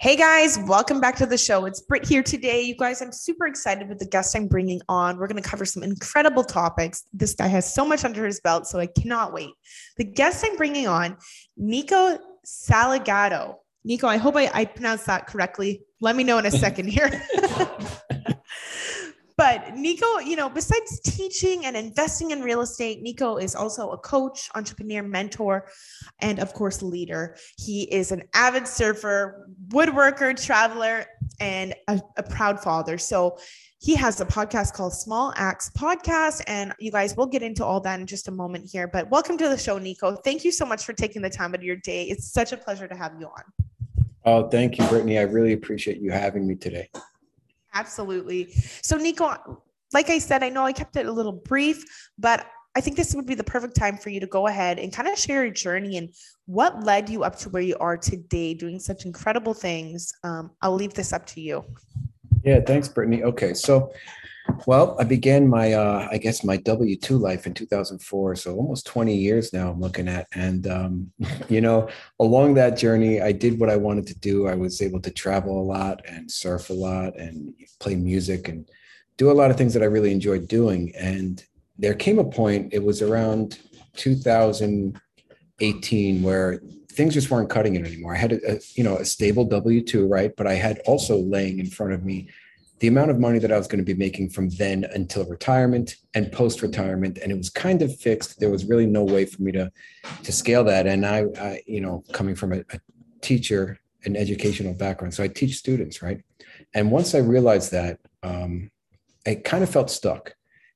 Hey guys, welcome back to the show. It's Britt here today. You guys, I'm super excited with the guest I'm bringing on. We're going to cover some incredible topics. This guy has so much under his belt, so I cannot wait. The guest I'm bringing on, Nico Salgado. Nico, I hope I, I pronounced that correctly. Let me know in a second here. But Nico, you know, besides teaching and investing in real estate, Nico is also a coach, entrepreneur, mentor, and of course, leader. He is an avid surfer, woodworker, traveler, and a, a proud father. So he has a podcast called Small Axe Podcast. And you guys, we'll get into all that in just a moment here. But welcome to the show, Nico. Thank you so much for taking the time out of your day. It's such a pleasure to have you on. Oh, thank you, Brittany. I really appreciate you having me today. Absolutely. So, Nico, like I said, I know I kept it a little brief, but I think this would be the perfect time for you to go ahead and kind of share your journey and what led you up to where you are today, doing such incredible things. Um, I'll leave this up to you. Yeah, thanks, Brittany. Okay, so, well, I began my, uh, I guess, my W two life in 2004. So almost 20 years now. I'm looking at, and um, you know, along that journey, I did what I wanted to do. I was able to travel a lot and surf a lot and play music and do a lot of things that I really enjoyed doing. And there came a point, it was around 2018, where things just weren't cutting it anymore. I had a, a you know a stable W two, right? But I had also laying in front of me the amount of money that I was going to be making from then until retirement and post retirement, and it was kind of fixed. There was really no way for me to to scale that. And I, I you know, coming from a, a teacher, an educational background, so I teach students, right? And once I realized that, um, I kind of felt stuck.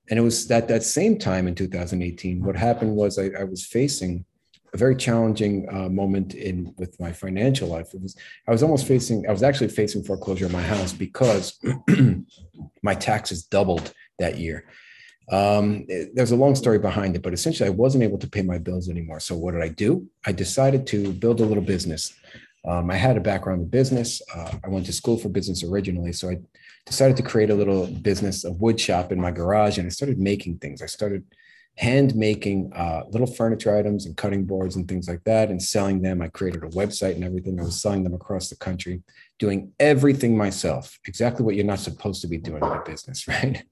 And it was at that same time in 2018, what happened was I, I was facing a very challenging uh, moment in with my financial life. It was I was almost facing I was actually facing foreclosure of my house because my taxes doubled that year. Um, it, there's a long story behind it, but essentially I wasn't able to pay my bills anymore. So what did I do? I decided to build a little business. Um, I had a background in business. Uh, I went to school for business originally, so I decided to create a little business, a wood shop in my garage, and I started making things. I started hand making uh, little furniture items and cutting boards and things like that and selling them. I created a website and everything. I was selling them across the country, doing everything myself, exactly what you're not supposed to be doing in a business, right?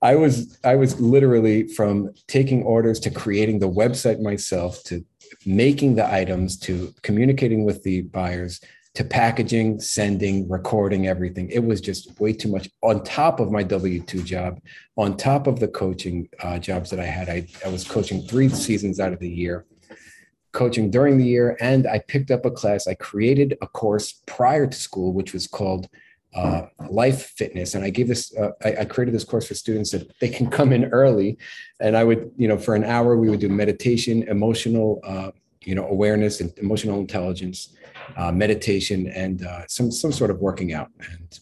I was I was literally from taking orders to creating the website myself to making the items to communicating with the buyers to packaging, sending, recording, everything. It was just way too much on top of my W 2 job, on top of the coaching uh, jobs that I had. I, I was coaching three seasons out of the year, coaching during the year, and I picked up a class. I created a course prior to school, which was called uh, Life Fitness. And I gave this, uh, I, I created this course for students that they can come in early. And I would, you know, for an hour, we would do meditation, emotional, uh, you know, awareness and emotional intelligence uh, meditation, and uh, some some sort of working out. And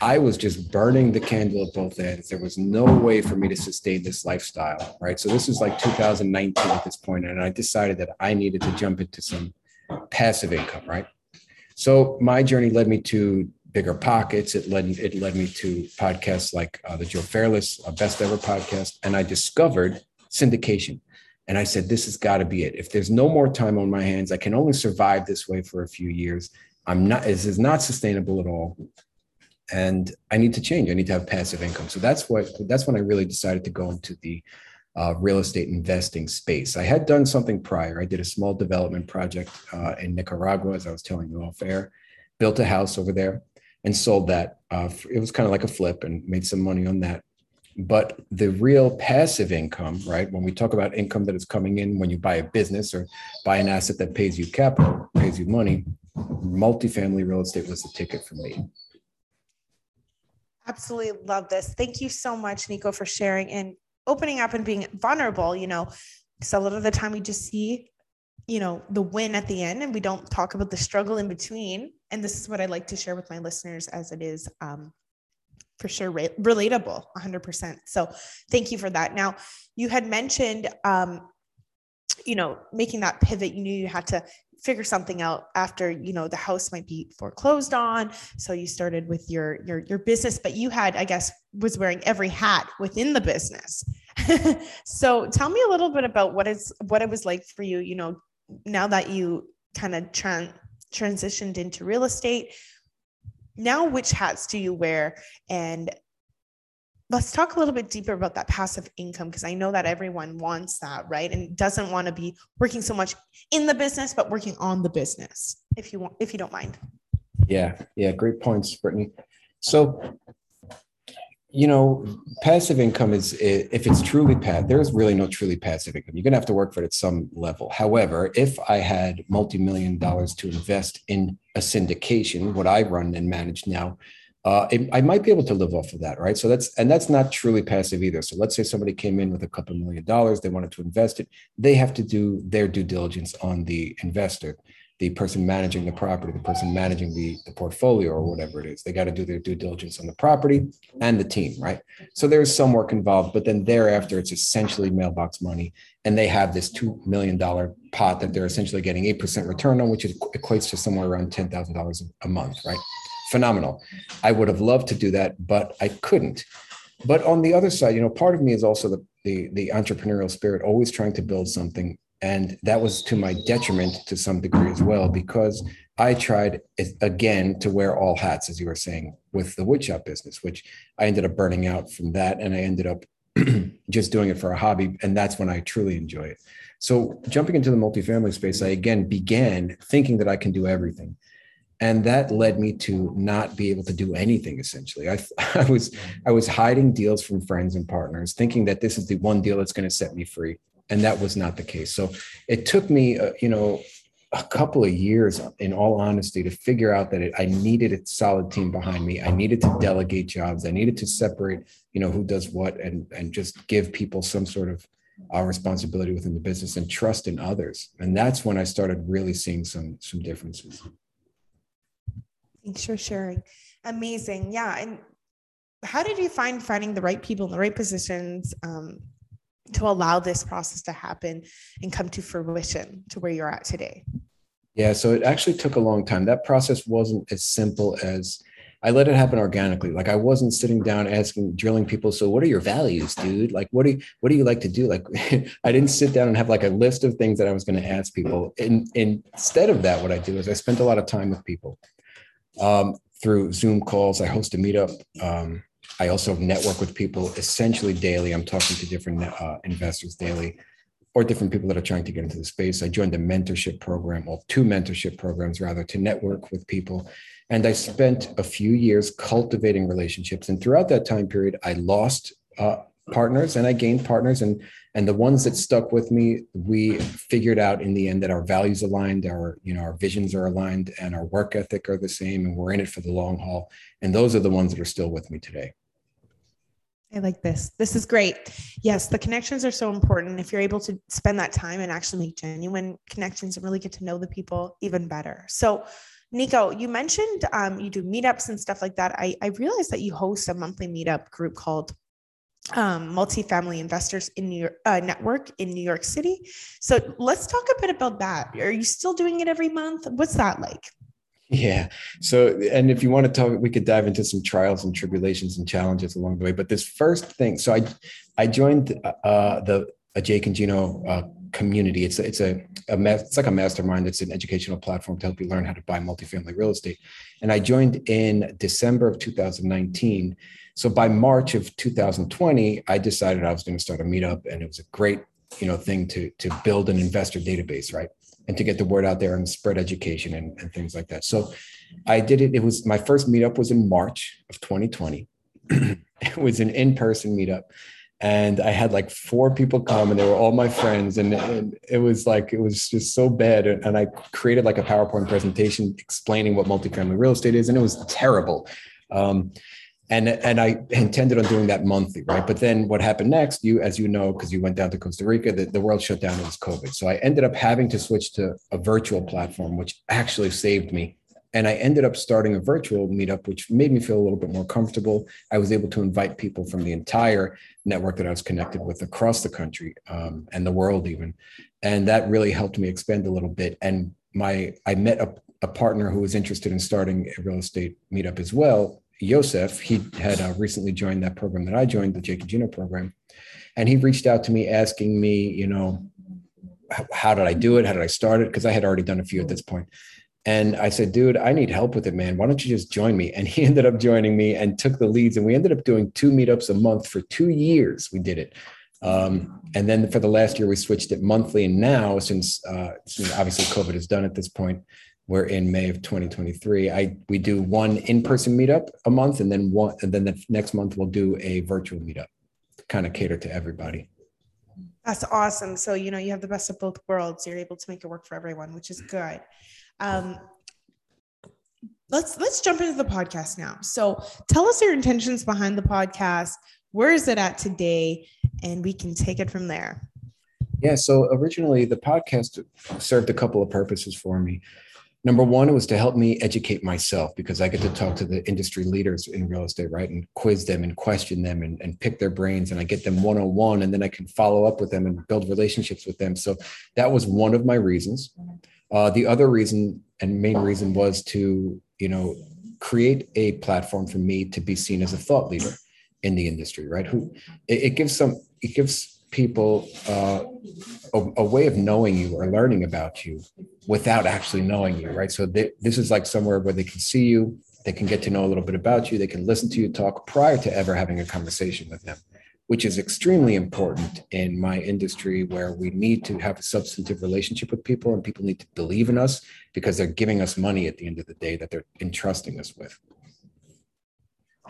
I was just burning the candle at both ends. There was no way for me to sustain this lifestyle, right? So this was like 2019 at this point, and I decided that I needed to jump into some passive income, right? So my journey led me to BiggerPockets. It led it led me to podcasts like uh, the Joe Fairless Best Ever podcast, and I discovered syndication. And I said, this has got to be it. If there's no more time on my hands, I can only survive this way for a few years. I'm not, this is not sustainable at all. And I need to change. I need to have passive income. So that's what, that's when I really decided to go into the uh, real estate investing space. I had done something prior. I did a small development project uh, in Nicaragua, as I was telling you off air, built a house over there and sold that. Uh, it was kind of like a flip and made some money on that. But the real passive income, right? When we talk about income that is coming in when you buy a business or buy an asset that pays you capital, pays you money, multifamily real estate was the ticket for me. Absolutely love this. Thank you so much, Nico, for sharing and opening up and being vulnerable. You know, because a lot of the time we just see you know the win at the end and we don't talk about the struggle in between and this is what i like to share with my listeners as it is um, for sure re- relatable 100% so thank you for that. Now you had mentioned um, you know making that pivot you knew you had to figure something out after you know the house might be foreclosed on. So you started with your your your business but you had i guess was wearing every hat within the business. So tell me a little bit about what is what it was like for you you know now that you kind of tran- transitioned into real estate now which hats do you wear? And let's talk a little bit deeper about that passive income because i know that everyone wants that right? And doesn't want to be working so much in the business but working on the business if you want if you don't mind. Yeah yeah great points brittany. So you know, passive income is if it's truly passive, there's really no truly passive income. You're gonna have to work for it at some level. However, if I had multi-million dollars to invest in a syndication, what I run and manage now, uh, it, I might be able to live off of that, right? So that's and that's not truly passive either. So let's say somebody came in with a couple million dollars, they wanted to invest it, they have to do their due diligence on the investor the person managing the property, the person managing the, the portfolio or whatever it is. They got to do their due diligence on the property and the team, right? So there's some work involved, but then thereafter, it's essentially mailbox money. And they have this $2 million pot that they're essentially getting 8% return on, which equates to somewhere around $10,000 a month, right? Phenomenal. I would have loved to do that, but I couldn't. But on the other side, you know, part of me is also the, the, the entrepreneurial spirit, always trying to build something and that was to my detriment to some degree as well, because I tried again to wear all hats, as you were saying, with the woodshop business, which I ended up burning out from that. And I ended up just doing it for a hobby. And that's when I truly enjoy it. So jumping into the multifamily space, I again began thinking that I can do everything. And that led me to not be able to do anything essentially. I, I was I was hiding deals from friends and partners, thinking that this is the one deal that's going to set me free and that was not the case. So it took me, uh, you know, a couple of years, in all honesty, to figure out that it, I needed a solid team behind me. I needed to delegate jobs. I needed to separate, you know, who does what, and and just give people some sort of uh, responsibility within the business and trust in others. And that's when I started really seeing some some differences. Thanks for sharing. Amazing. Yeah. And how did you find finding the right people in the right positions? Um, to allow this process to happen and come to fruition to where you're at today? Yeah, so it actually took a long time. That process wasn't as simple as I let it happen organically. Like I wasn't sitting down asking, drilling people. So what are your values, dude? Like what do you, what do you like to do? Like I didn't sit down and have like a list of things that I was going to ask people. And, and instead of that, what I do is I spent a lot of time with people um, through Zoom calls. I host a meetup. Um, I also network with people essentially daily. I'm talking to different uh, investors daily or different people that are trying to get into the space. I joined a mentorship program, or two mentorship programs rather, to network with people. And I spent a few years cultivating relationships. And throughout that time period, I lost uh, partners and I gained partners. And, and the ones that stuck with me, we figured out in the end that our values aligned, our, you know, our visions are aligned and our work ethic are the same. And we're in it for the long haul. And those are the ones that are still with me today. I like this. This is great. Yes, the connections are so important. If you're able to spend that time and actually make genuine connections and really get to know the people even better. So, Nico, you mentioned um, you do meetups and stuff like that. I, I realized that you host a monthly meetup group called um, Multifamily Investors in New York uh, Network in New York City. So let's talk a bit about that. Are you still doing it every month? What's that like? Yeah. So, and if you want to talk, we could dive into some trials and tribulations and challenges along the way. But this first thing, so I, I joined uh, the a Jake and Gino uh, community. It's a, it's a, a it's like a mastermind. It's an educational platform to help you learn how to buy multifamily real estate. And I joined in December of 2019. So by March of 2020, I decided I was going to start a meetup, and it was a great you know thing to to build an investor database, right? and to get the word out there and spread education and, and things like that. So I did it. It was my first meetup was in March of 2020. it was an in-person meetup. And I had like four people come and they were all my friends. And, it was like, it was just so bad. And, and I created like a PowerPoint presentation explaining what multifamily real estate is. And it was terrible. Um, and and I intended on doing that monthly, right? But then what happened next? You, as you know, because you went down to Costa Rica, the, the world shut down. It was COVID, so I ended up having to switch to a virtual platform, which actually saved me. And I ended up starting a virtual meetup, which made me feel a little bit more comfortable. I was able to invite people from the entire network that I was connected with across the country um, and the world, even, and that really helped me expand a little bit. And my I met a, a partner who was interested in starting a real estate meetup as well Yosef, he had uh, recently joined that program that I joined, the Jake Gino program. And he reached out to me asking me, you know, how did I do it? How did I start it? Because I had already done a few at this point. And I said, dude, I need help with it, man. Why don't you just join me? And he ended up joining me and took the leads. And we ended up doing two meetups a month for two years. We did it. Um, and then for the last year, we switched it monthly. And now, since, uh, since obviously COVID is done at this point, we're in May of 2023. I we do one in-person meetup a month, and then one, and then the next month we'll do a virtual meetup, to kind of cater to everybody. That's awesome. So you know you have the best of both worlds. You're able to make it work for everyone, which is good. Um, let's let's jump into the podcast now. So tell us your intentions behind the podcast. Where is it at today? And we can take it from there. Yeah. So originally, the podcast served a couple of purposes for me. Number one, it was to help me educate myself because I get to talk to the industry leaders in real estate, right? And quiz them and question them and, and pick their brains. And I get them one on one, and then I can follow up with them and build relationships with them. So that was one of my reasons. Uh, the other reason and main reason was to, you know, create a platform for me to be seen as a thought leader in the industry, right? Who it, it gives some, it gives people uh, a, a, way of knowing you or learning about you without actually knowing you, right? So they, this is like somewhere where they can see you, they can get to know a little bit about you, they can listen to you talk prior to ever having a conversation with them, which is extremely important in my industry where we need to have a substantive relationship with people and people need to believe in us because they're giving us money at the end of the day that they're entrusting us with.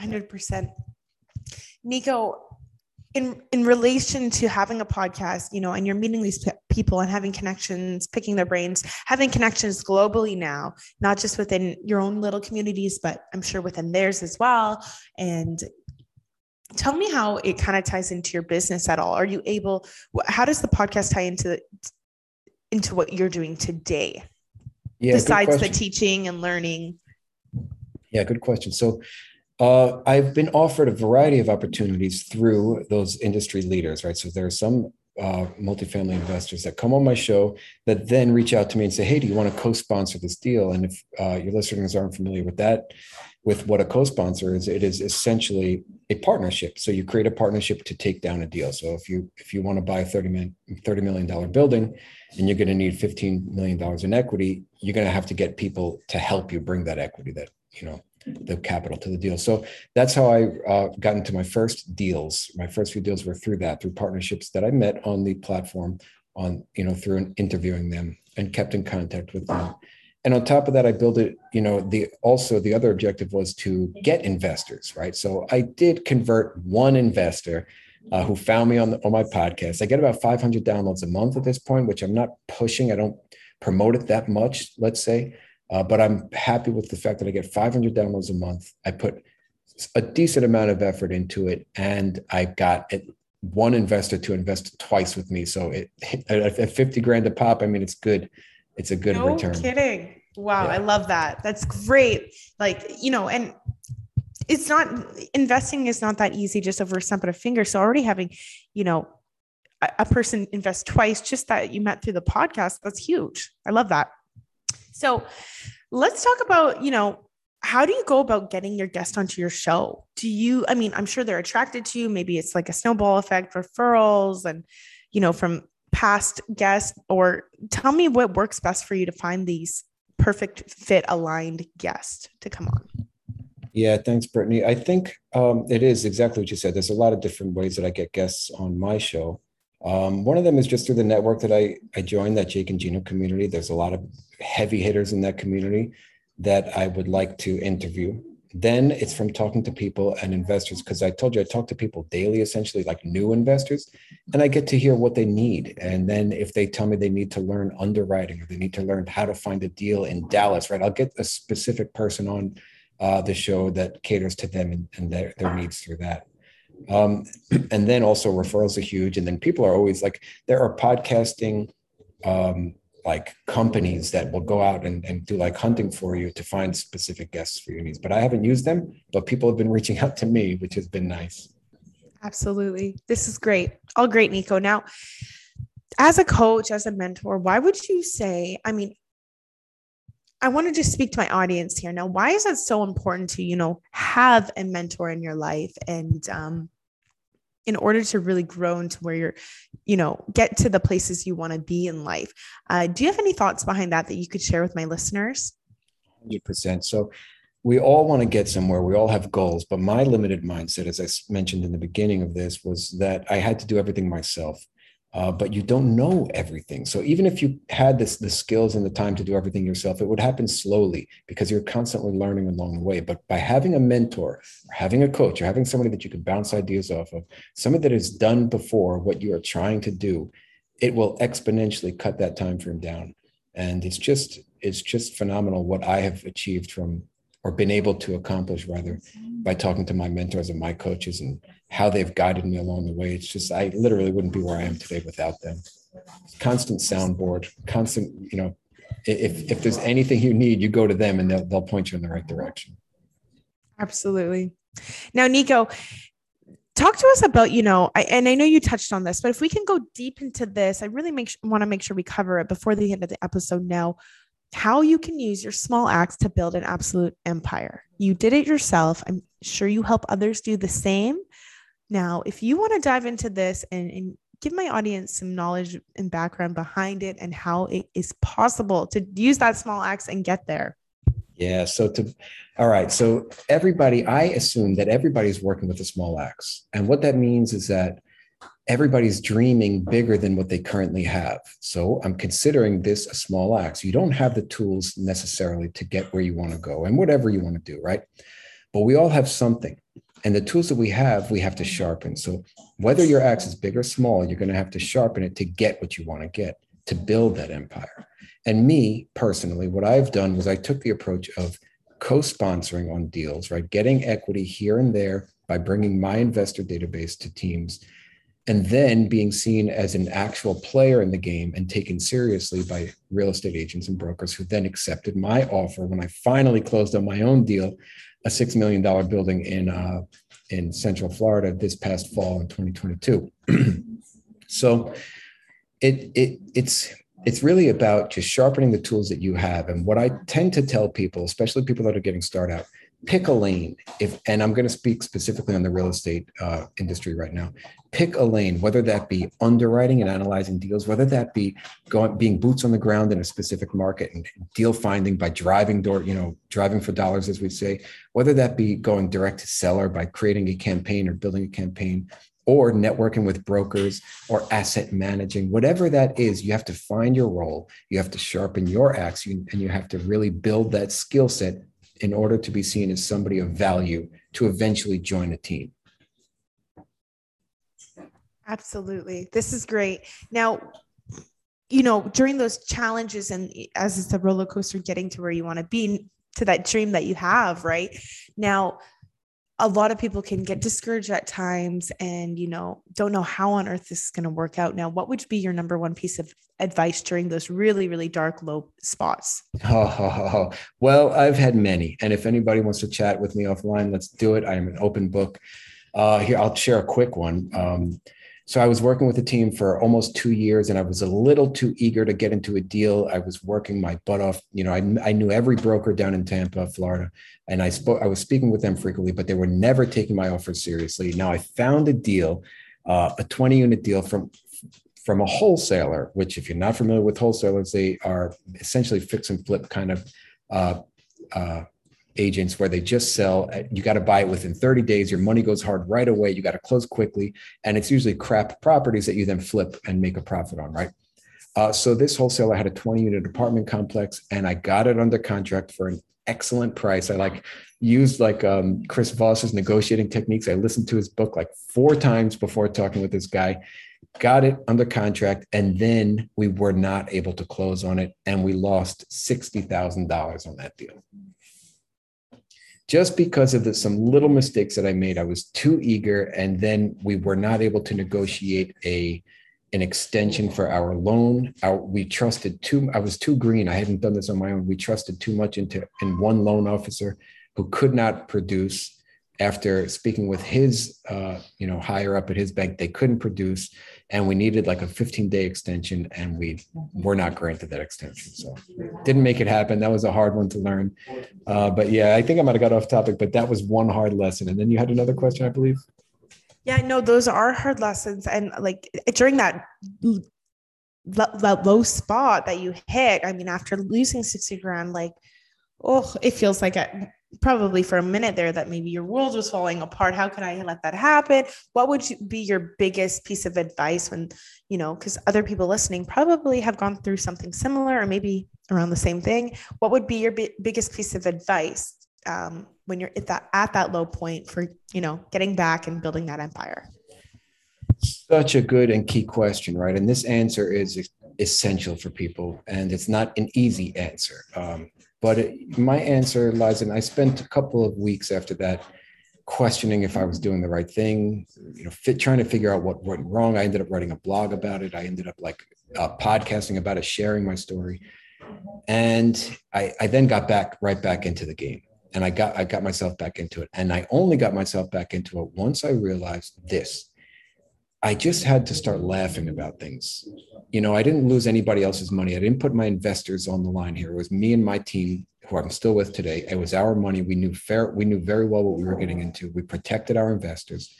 100%. Nico, in in relation to having a podcast you know and you're meeting these people and having connections picking their brains having connections globally now not just within your own little communities but i'm sure within theirs as well and tell me how it kind of ties into your business at all. Are you able how does the podcast tie into into what you're doing today? Yeah, besides the teaching and learning. Yeah good question. So uh, I've been offered a variety of opportunities through those industry leaders, right? So there are some uh, multifamily investors that come on my show that then reach out to me and say, "Hey, do you want to co-sponsor this deal?" And if uh, your listeners aren't familiar with that, with what a co-sponsor is, it is essentially a partnership. So you create a partnership to take down a deal. So if you if you want to buy a 30 million, $30 million building and you're going to need 15 million dollars in equity, you're going to have to get people to help you bring that equity that you know the capital to the deal. So that's how I uh, got into my first deals. My first few deals were through that, through partnerships that I met on the platform, on you know through interviewing them and kept in contact with them. And on top of that, I built it. You know, the also the other objective was to get investors, right? So I did convert one investor uh, who found me on the, on my podcast. I get about 500 downloads a month at this point, which I'm not pushing. I don't promote it that much, let's say. Uh, but I'm happy with the fact that I get 500 downloads a month. I put a decent amount of effort into it, and I got one investor to invest twice with me. So it at 50 grand a pop. I mean, it's good. It's a good no return. Kidding. Wow, yeah. I love that. That's great. Like you know, and it's not investing is not that easy just over a snap of a finger. So already having, you know, a, a person invest twice, just that you met through the podcast, that's huge. I love that. So let's talk about, you know, how do you go about getting your guest onto your show? Do you, I mean, I'm sure they're attracted to you. Maybe it's like a snowball effect, referrals, and, you know, from past guests, or tell me what works best for you to find these perfect fit aligned guests to come on. Yeah, thanks, Brittany. I think um, it is exactly what you said. There's a lot of different ways that I get guests on my show. Um, one of them is just through the network that I, I joined, that Jake and Gino community. There's a lot of heavy hitters in that community that I would like to interview. Then it's from talking to people and investors, because I told you I talk to people daily, essentially like new investors, and I get to hear what they need. And then if they tell me they need to learn underwriting or they need to learn how to find a deal in Dallas, right? I'll get a specific person on uh, the show that caters to them and, and their, their needs through that. Um, and then also referrals are huge. And then people are always like, there are podcasting um, like companies that will go out and, and do like hunting for you to find specific guests for your needs. But I haven't used them, but people have been reaching out to me, which has been nice. Absolutely. This is great. All great, Nico. Now, as a coach, as a mentor, why would you say, I mean, I want to just speak to my audience here now. Why is it so important to, you know, have a mentor in your life and um, in order to really grow into where you're, you know, get to the places you want to be in life? Uh, do you have any thoughts behind that that you could share with my listeners? 100%. So we all want to get somewhere. We all have goals, but my limited mindset, as I mentioned in the beginning of this, was that I had to do everything myself uh, but you don't know everything. So even if you had this, the skills and the time to do everything yourself, it would happen slowly because you're constantly learning along the way. But by having a mentor, or having a coach, or having somebody that you can bounce ideas off of, somebody that has done before what you are trying to do, it will exponentially cut that time frame down. And it's just it's just phenomenal what I have achieved from or been able to accomplish rather by talking to my mentors and my coaches and how they've guided me along the way. It's just I literally wouldn't be where I am today without them. Constant soundboard, constant, you know, if if there's anything you need, you go to them and they'll they'll point you in the right direction. Absolutely. Now, Nico, talk to us about you know I, and i know you touched on this but if we can go deep into this i really make want to make sure we cover it before the end of the episode now how you can use your small axe to build an absolute empire you did it yourself i'm sure you help others do the same now, if you want to dive into this and, and give my audience some knowledge and background behind it and how it is possible to use that small axe and get there. Yeah. So to all right. So everybody, I assume that everybody's working with a small axe. And what that means is that everybody's dreaming bigger than what they currently have. So I'm considering this a small axe. You don't have the tools necessarily to get where you want to go and whatever you want to do, right? But we all have something. And the tools that we have, we have to sharpen. So whether your axe is big or small, you're going to have to sharpen it to get what you want to get, to build that empire. And me personally, what I've done was I took the approach of co-sponsoring on deals, right? Getting equity here and there by bringing my investor database to teams and then being seen as an actual player in the game and taken seriously by real estate agents and brokers who then accepted my offer when I finally closed on my own deal a six million dollar building in uh, in Central Florida this past fall in 2022. so it it it's it's really about just sharpening the tools that you have. And what I tend to tell people, especially people that are getting started out, pick a lane if and i'm going to speak specifically on the real estate uh, industry right now. Pick a lane whether that be underwriting and analyzing deals whether that be going being boots on the ground in a specific market and deal finding by driving door you know driving for dollars as we say whether that be going direct to seller by creating a campaign or building a campaign or networking with brokers or asset managing whatever that is you have to find your role you have to sharpen your axe and you have to really build that skill set in order to be seen as somebody of value to eventually join a team. Absolutely. This is great. Now, you know, during those challenges and as it's a roller coaster getting to where you want to be to that dream that you have, right? Now, a lot of people can get discouraged at times and you know don't know how on earth this is going to work out. Now what would be your number one piece of advice during those really really dark low spots? Oh, well i've had many and if anybody wants to chat with me offline let's do it. I am an open book. Uh, here i'll share a quick one. Um, so I was working with the team for almost two years, and I was a little too eager to get into a deal. I was working my butt off. You know, I, I knew every broker down in Tampa, Florida, and I spoke. I was speaking with them frequently, but they were never taking my offer seriously. Now I found a deal, uh, a 20 unit deal from from a wholesaler. Which, if you're not familiar with wholesalers, they are essentially fix and flip kind of uh, uh, agents where they just sell you got to buy it within 30 days your money goes hard right away you got to close quickly and it's usually crap properties that you then flip and make a profit on right? Uh, so this wholesaler had a 20 unit apartment complex and i got it under contract for an excellent price. I like used like um, chris voss's negotiating techniques. I listened to his book like four times before talking with this guy got it under contract and then we were not able to close on it and we lost $60000 on that deal just because of the, some little mistakes that I made. I was too eager, and then we were not able to negotiate a an extension for our loan. Our, we trusted too. I was too green. I hadn't done this on my own. We trusted too much into in one loan officer who could not produce. After speaking with his, uh, you know, higher up at his bank, they couldn't produce, and we needed like a 15 day extension, and we were not granted that extension. So didn't make it happen. That was a hard one to learn. Uh, but yeah, I think I might have got off topic, but that was one hard lesson. And then you had another question, I believe. Yeah, no, those are hard lessons. And like during that, that low spot that you hit, I mean, after losing 60 grand, like, oh, it feels like I, probably for a minute there that maybe your world was falling apart. How could I let that happen? What would be your biggest piece of advice when, you know, because other people listening probably have gone through something similar or maybe around the same thing. What would be your bi- biggest piece of advice um, when you're at that at that low point for you know getting back and building that empire such a good and key question right and this answer is essential for people and it's not an easy answer um, but it, my answer lies in i spent a couple of weeks after that questioning if i was doing the right thing you know fit, trying to figure out what went wrong i ended up writing a blog about it i ended up like uh, podcasting about it sharing my story and I, I then got back right back into the game and I got I got myself back into it. And I only got myself back into it once I realized this. I just had to start laughing about things. You know, I didn't lose anybody else's money. I didn't put my investors on the line here. It was me and my team who I'm still with today. It was our money. We knew fair, we knew very well what we were getting into. We protected our investors.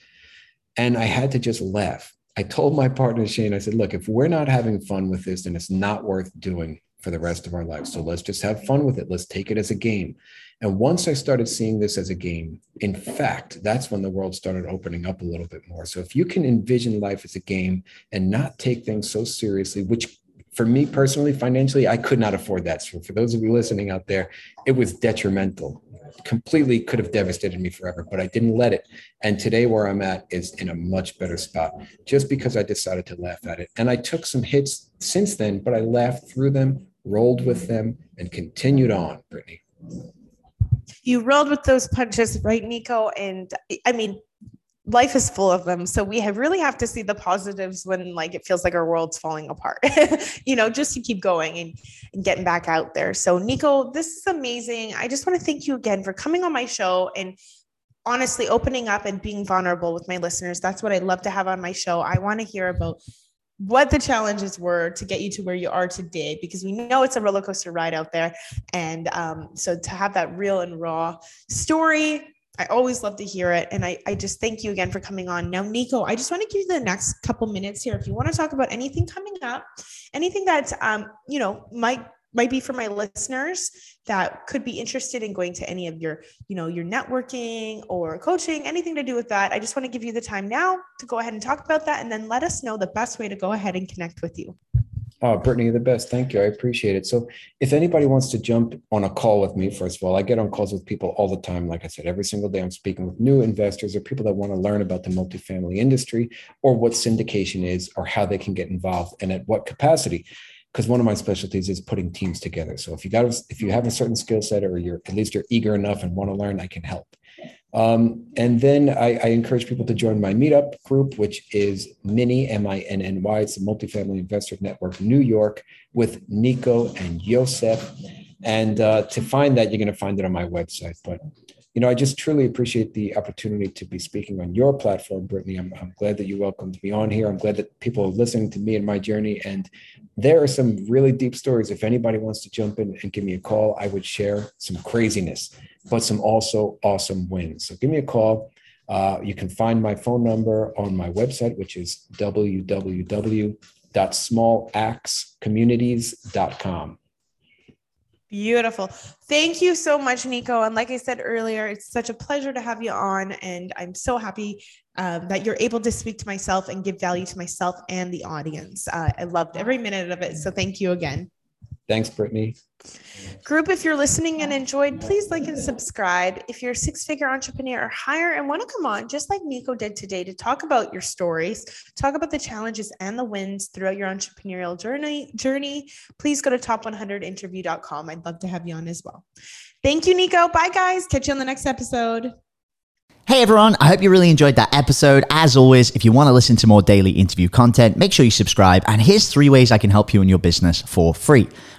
And I had to just laugh. I told my partner Shane, I said, look, if we're not having fun with this, then it's not worth doing for the rest of our lives. So let's just have fun with it. Let's take it as a game. And once I started seeing this as a game, in fact, that's when the world started opening up a little bit more. So if you can envision life as a game and not take things so seriously, which for me personally, financially, I could not afford that. So for those of you listening out there, it was detrimental. Completely could have devastated me forever, but I didn't let it. And today, where I'm at is in a much better spot just because I decided to laugh at it. And I took some hits since then, but I laughed through them, rolled with them, and continued on, Brittany. You rolled with those punches, right, Nico? And I mean, life is full of them. So we have really have to see the positives when like it feels like our world's falling apart, you know, just to keep going and, and getting back out there. So Nico, this is amazing. I just want to thank you again for coming on my show and honestly opening up and being vulnerable with my listeners. That's what I love to have on my show. I want to hear about what the challenges were to get you to where you are today because we know it's a roller coaster ride out there. And um, so to have that real and raw story i always love to hear it. And I, I just thank you again for coming on. Now nico i just want to give you the next couple minutes here. If you want to talk about anything coming up anything that um, you know might might be for my listeners that could be interested in going to any of your you know your networking or coaching anything to do with that i just want to give you the time now to go ahead and talk about that and then let us know the best way to go ahead and connect with you Oh, Brittany, the best. Thank you. I appreciate it. So, if anybody wants to jump on a call with me, first of all, I get on calls with people all the time. Like I said, every single day I'm speaking with new investors or people that want to learn about the multifamily industry or what syndication is or how they can get involved and at what capacity because one of my specialties is putting teams together. So if you got if you have a certain skill set or you're at least you're eager enough and want to learn, I can help. Um, and then I, I, encourage people to join my meetup group, which is Mini M I N N Y. It's a multifamily investor network, New York, with Nico and Yosef. And uh, to find that, you're going to find it on my website. But you know, I just truly appreciate the opportunity to be speaking on your platform, Brittany. I'm, I'm glad that you welcomed me on here. I'm glad that people are listening to me and my journey. And there are some really deep stories. If anybody wants to jump in and give me a call, I would share some craziness, but some also awesome wins. So give me a call. Uh, you can find my phone number on my website, which is www.smallaxecommunities.com. Beautiful. Thank you so much, Nico. And like I said earlier, it's such a pleasure to have you on. And I'm so happy um, that you're able to speak to myself and give value to myself and the audience. Uh, I loved every minute of it. So thank you again. Thanks, Brittany. Group, if you're listening and enjoyed, please like and subscribe. If you're a six figure entrepreneur or higher and want to come on, just like Nico did today, to talk about your stories, talk about the challenges and the wins throughout your entrepreneurial journey, journey please go to top100interview.com. I'd love to have you on as well. Thank you, Nico. Bye, guys. Catch you on the next episode. Hey everyone, I hope you really enjoyed that episode. As always, if you want to listen to more daily interview content, make sure you subscribe. And here's three ways I can help you in your business for free.